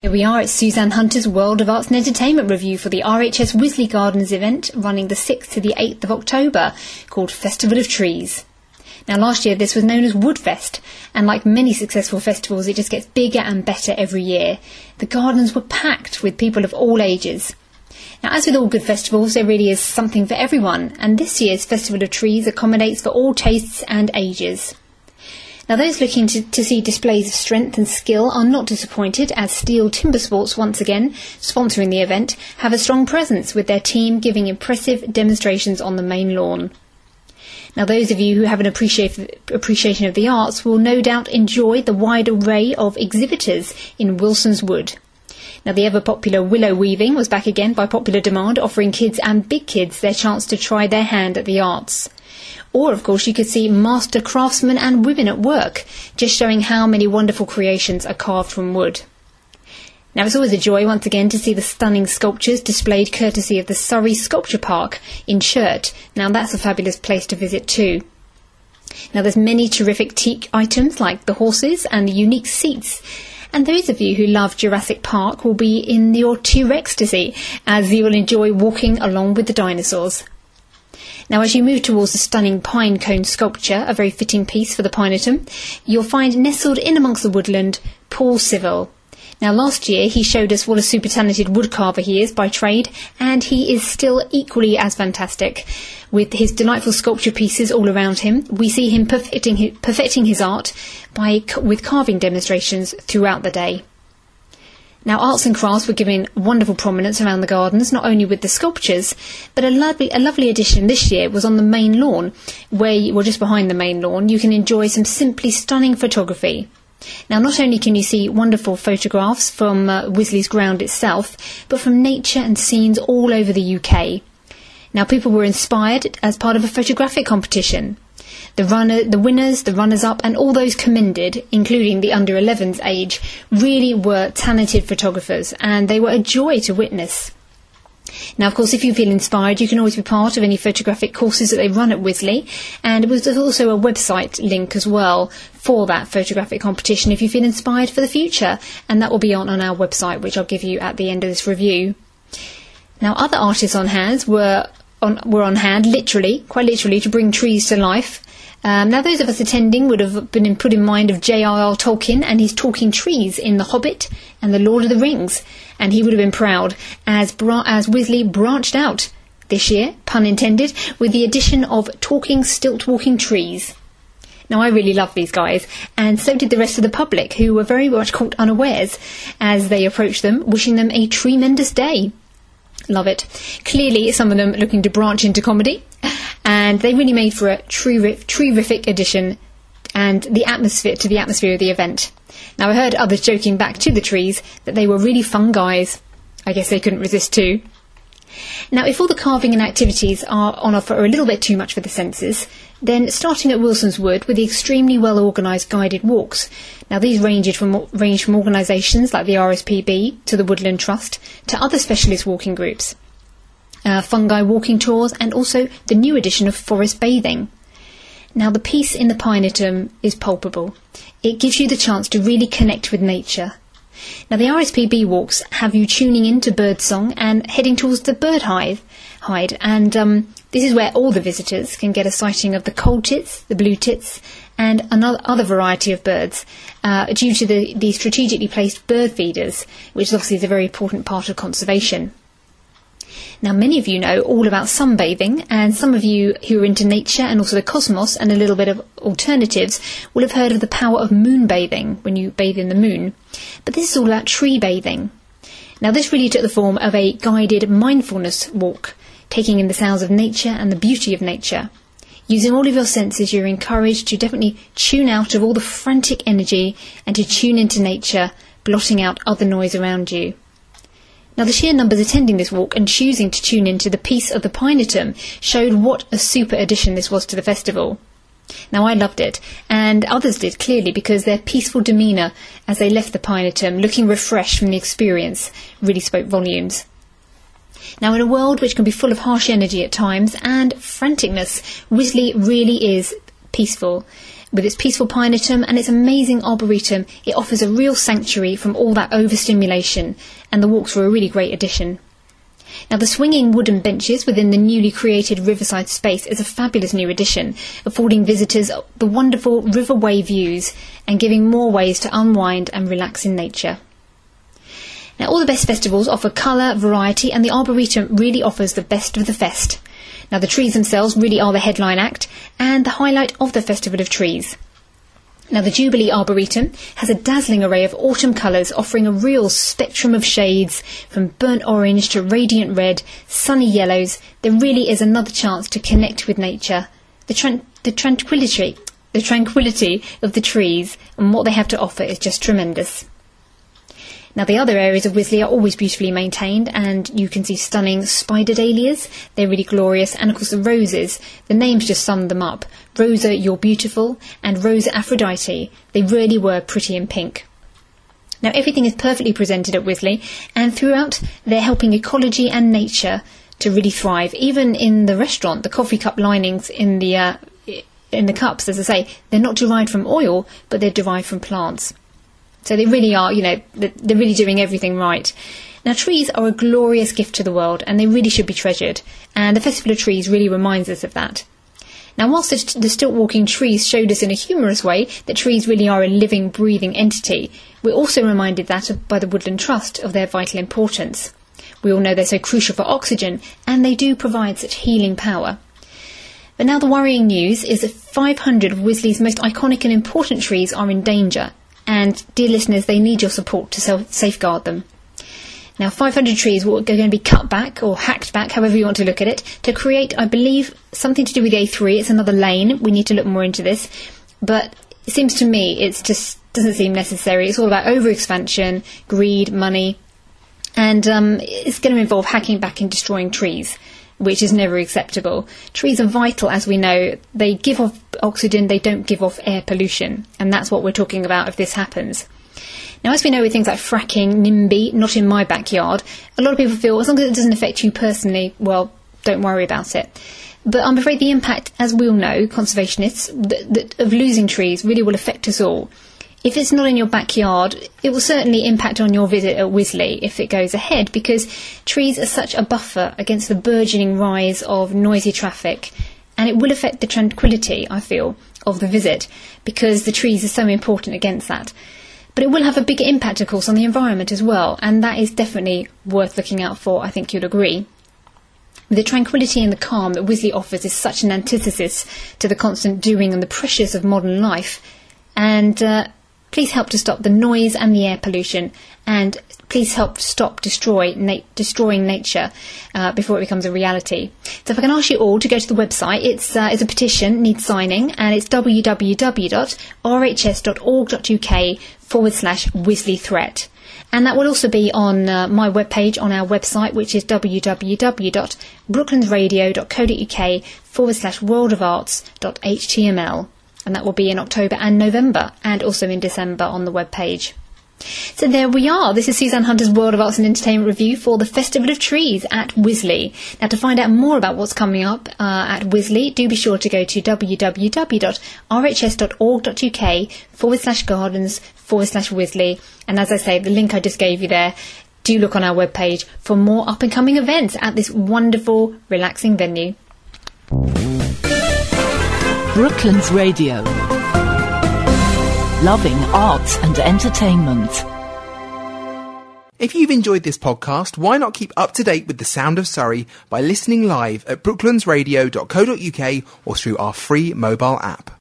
Here we are at Suzanne Hunter's World of Arts and Entertainment review for the RHS Wisley Gardens event running the 6th to the 8th of October called Festival of Trees. Now last year this was known as Woodfest and like many successful festivals it just gets bigger and better every year. The gardens were packed with people of all ages. Now as with all good festivals there really is something for everyone and this year's Festival of Trees accommodates for all tastes and ages. Now, those looking to, to, see displays of strength and skill are not disappointed as Stihl Timber Sports, once again sponsoring the event, have a strong presence with their team giving impressive demonstrations on the main lawn. Now, those of you who have an appreciation of the arts will no doubt enjoy the wide array of exhibitors in Wilson's Wood. Now, the ever popular willow weaving was back again by popular demand, offering kids and big kids their chance to try their hand at the arts. Or, of course, you could see master craftsmen and women at work, just showing how many wonderful creations are carved from wood. Now, it's always a joy once again to see the stunning sculptures displayed courtesy of the Surrey Sculpture Park in Churt. Now, that's a fabulous place to visit too. Now, there's many terrific teak items like the horses and the unique seats. And those of you who love Jurassic Park will be in your T-Rex as you will enjoy walking along with the dinosaurs. Now, as you move towards the stunning pine cone sculpture, a very fitting piece for the Pinetum, you'll find nestled in amongst the woodland Paul Civil. Now, last year he showed us what a super talented woodcarver he is by trade, and he is still equally as fantastic. With his delightful sculpture pieces all around him, we see him perfecting his, perfecting his art by, with carving demonstrations throughout the day. Now, arts and crafts were given wonderful prominence around the gardens, not only with the sculptures, but a lovely, a lovely addition this year was on the main lawn, where, well, just behind the main lawn, you can enjoy some simply stunning photography. Now, not only can you see wonderful photographs from uh, Wisley's ground itself, but from nature and scenes all over the UK. Now, people were inspired as part of a photographic competition. The runner, the winners, the runners-up, and all those commended, including the under 11s age, really were talented photographers, and they were a joy to witness. Now, of course, if you feel inspired, you can always be part of any photographic courses that they run at Wisley, and there's also a website link as well for that photographic competition if you feel inspired for the future, and that will be on, on our website, which I'll give you at the end of this review. Now, other artists on hand were on, were on hand, literally, quite literally, to bring trees to life. Um, now, those of us attending would have been put in mind of J.R.R. Tolkien and his talking trees in The Hobbit and The Lord of the Rings, and he would have been proud as, Bra- as Wisley branched out this year, pun intended, with the addition of talking, stilt walking trees. Now, I really love these guys, and so did the rest of the public, who were very much caught unawares as they approached them, wishing them a tremendous day. Love it. Clearly, some of them looking to branch into comedy, and they really made for a terrific addition and the atmosphere to the atmosphere of the event. Now, I heard others joking back to the trees that they were really fun guys. I guess they couldn't resist too. Now, if all the carving and activities are on offer are a little bit too much for the senses, then starting at Wilson's Wood with the extremely well organised guided walks. Now, these range from, range from organisations like the RSPB to the Woodland Trust to other specialist walking groups. Uh, fungi walking tours, and also the new edition of forest bathing. Now, the peace in the Pinetum is palpable. It gives you the chance to really connect with nature now, the RSPB walks have you tuning into birdsong and heading towards the bird hive, hide, and um, this is where all the visitors can get a sighting of the coal tits, the blue tits, and another other variety of birds, uh, due to the, the strategically placed bird feeders, which obviously is a very important part of conservation. Now, many of you know all about sunbathing, and some of you who are into nature and also the cosmos and a little bit of alternatives will have heard of the power of moonbathing when you bathe in the moon. But this is all about tree bathing. Now, this really took the form of a guided mindfulness walk, taking in the sounds of nature and the beauty of nature. Using all of your senses, you're encouraged to definitely tune out of all the frantic energy and to tune into nature, blotting out other noise around you. Now, the sheer numbers attending this walk and choosing to tune into the peace of the Pinetum showed what a super addition this was to the festival. Now, I loved it, and others did clearly because their peaceful demeanour as they left the Pinetum, looking refreshed from the experience, really spoke volumes. Now, in a world which can be full of harsh energy at times and franticness, Wisley really is peaceful. With its peaceful pinetum and its amazing arboretum, it offers a real sanctuary from all that overstimulation, and the walks were a really great addition. Now, the swinging wooden benches within the newly created riverside space is a fabulous new addition, affording visitors the wonderful riverway views and giving more ways to unwind and relax in nature. Now, all the best festivals offer colour, variety, and the Arboretum really offers the best of the fest. Now, the trees themselves really are the headline act and the highlight of the Festival of Trees. Now, the Jubilee Arboretum has a dazzling array of autumn colours offering a real spectrum of shades from burnt orange to radiant red, sunny yellows. There really is another chance to connect with nature. The, tran- the tranquility, the tranquility of the trees and what they have to offer is just tremendous. Now, the other areas of Wisley are always beautifully maintained, and you can see stunning spider dahlias. They're really glorious, and of course, the roses. The names just sum them up Rosa, You're Beautiful, and Rosa Aphrodite. They really were pretty in pink. Now, everything is perfectly presented at Wisley, and throughout, they're helping ecology and nature to really thrive. Even in the restaurant, the coffee cup linings in the uh, in the cups, as I say, they're not derived from oil, but they're derived from plants. So they really are, you know, they're really doing everything right. Now, trees are a glorious gift to the world and they really should be treasured, and the Festival of Trees really reminds us of that. Now, whilst the, the stilt walking trees showed us in a humorous way that trees really are a living, breathing entity, we're also reminded that by the Woodland Trust of their vital importance. We all know they're so crucial for oxygen and they do provide such healing power. But now the worrying news is that 500 of Wisley's most iconic and important trees are in danger, and dear listeners, they need your support to safeguard them. Now, 500 trees are going to be cut back or hacked back, however you want to look at it, to create, I believe, something to do with A3. It's another lane. We need to look more into this. But it seems to me it just doesn't seem necessary. It's all about overexpansion, greed, money, and um, it's going to involve hacking back and destroying trees which is never acceptable. Trees are vital, as we know. They give off oxygen, they don't give off air pollution, and that's what we're talking about if this happens. Now, as we know with things like fracking, NIMBY, not in my backyard, a lot of people feel as long as it doesn't affect you personally, well, don't worry about it. But I'm afraid the impact, as we all know, conservationists, of losing trees really will affect us all. If it's not in your backyard, it will certainly impact on your visit at Wisley if it goes ahead because trees are such a buffer against the burgeoning rise of noisy traffic and it will affect the tranquility, I feel, of the visit because the trees are so important against that. But it will have a bigger impact, of course, on the environment as well, and that is definitely worth looking out for, I think you'd agree. The tranquility and the calm that Wisley offers is such an antithesis to the constant doing and the pressures of modern life, and uh, Please help to stop the noise and the air pollution, and please help stop destroy destroying nature uh, before it becomes a reality. So, if I can ask you all to go to the website, it's uh, it's a petition needs signing, and it's www.rhs.org.uk forward slash Wisley threat. And that will also be on uh, my webpage on our website, which is www.brooklandsradio.co.uk forward slash world of arts.html and that will be in October and November, and also in December on the web page. So there we are. This is Suzanne Hunter's World of Arts and Entertainment review for the Festival of Trees at Wisley. Now, to find out more about what's coming up uh, at Wisley, do be sure to go to www.rhs.org.uk forward slash gardens forward slash Wisley. And as I say, the link I just gave you there, do look on our webpage for more up and coming events at this wonderful, relaxing venue. Brooklands Radio. Loving arts and entertainment. If you've enjoyed this podcast, why not keep up to date with the sound of Surrey by listening live at brooklandsradio.co.uk or through our free mobile app.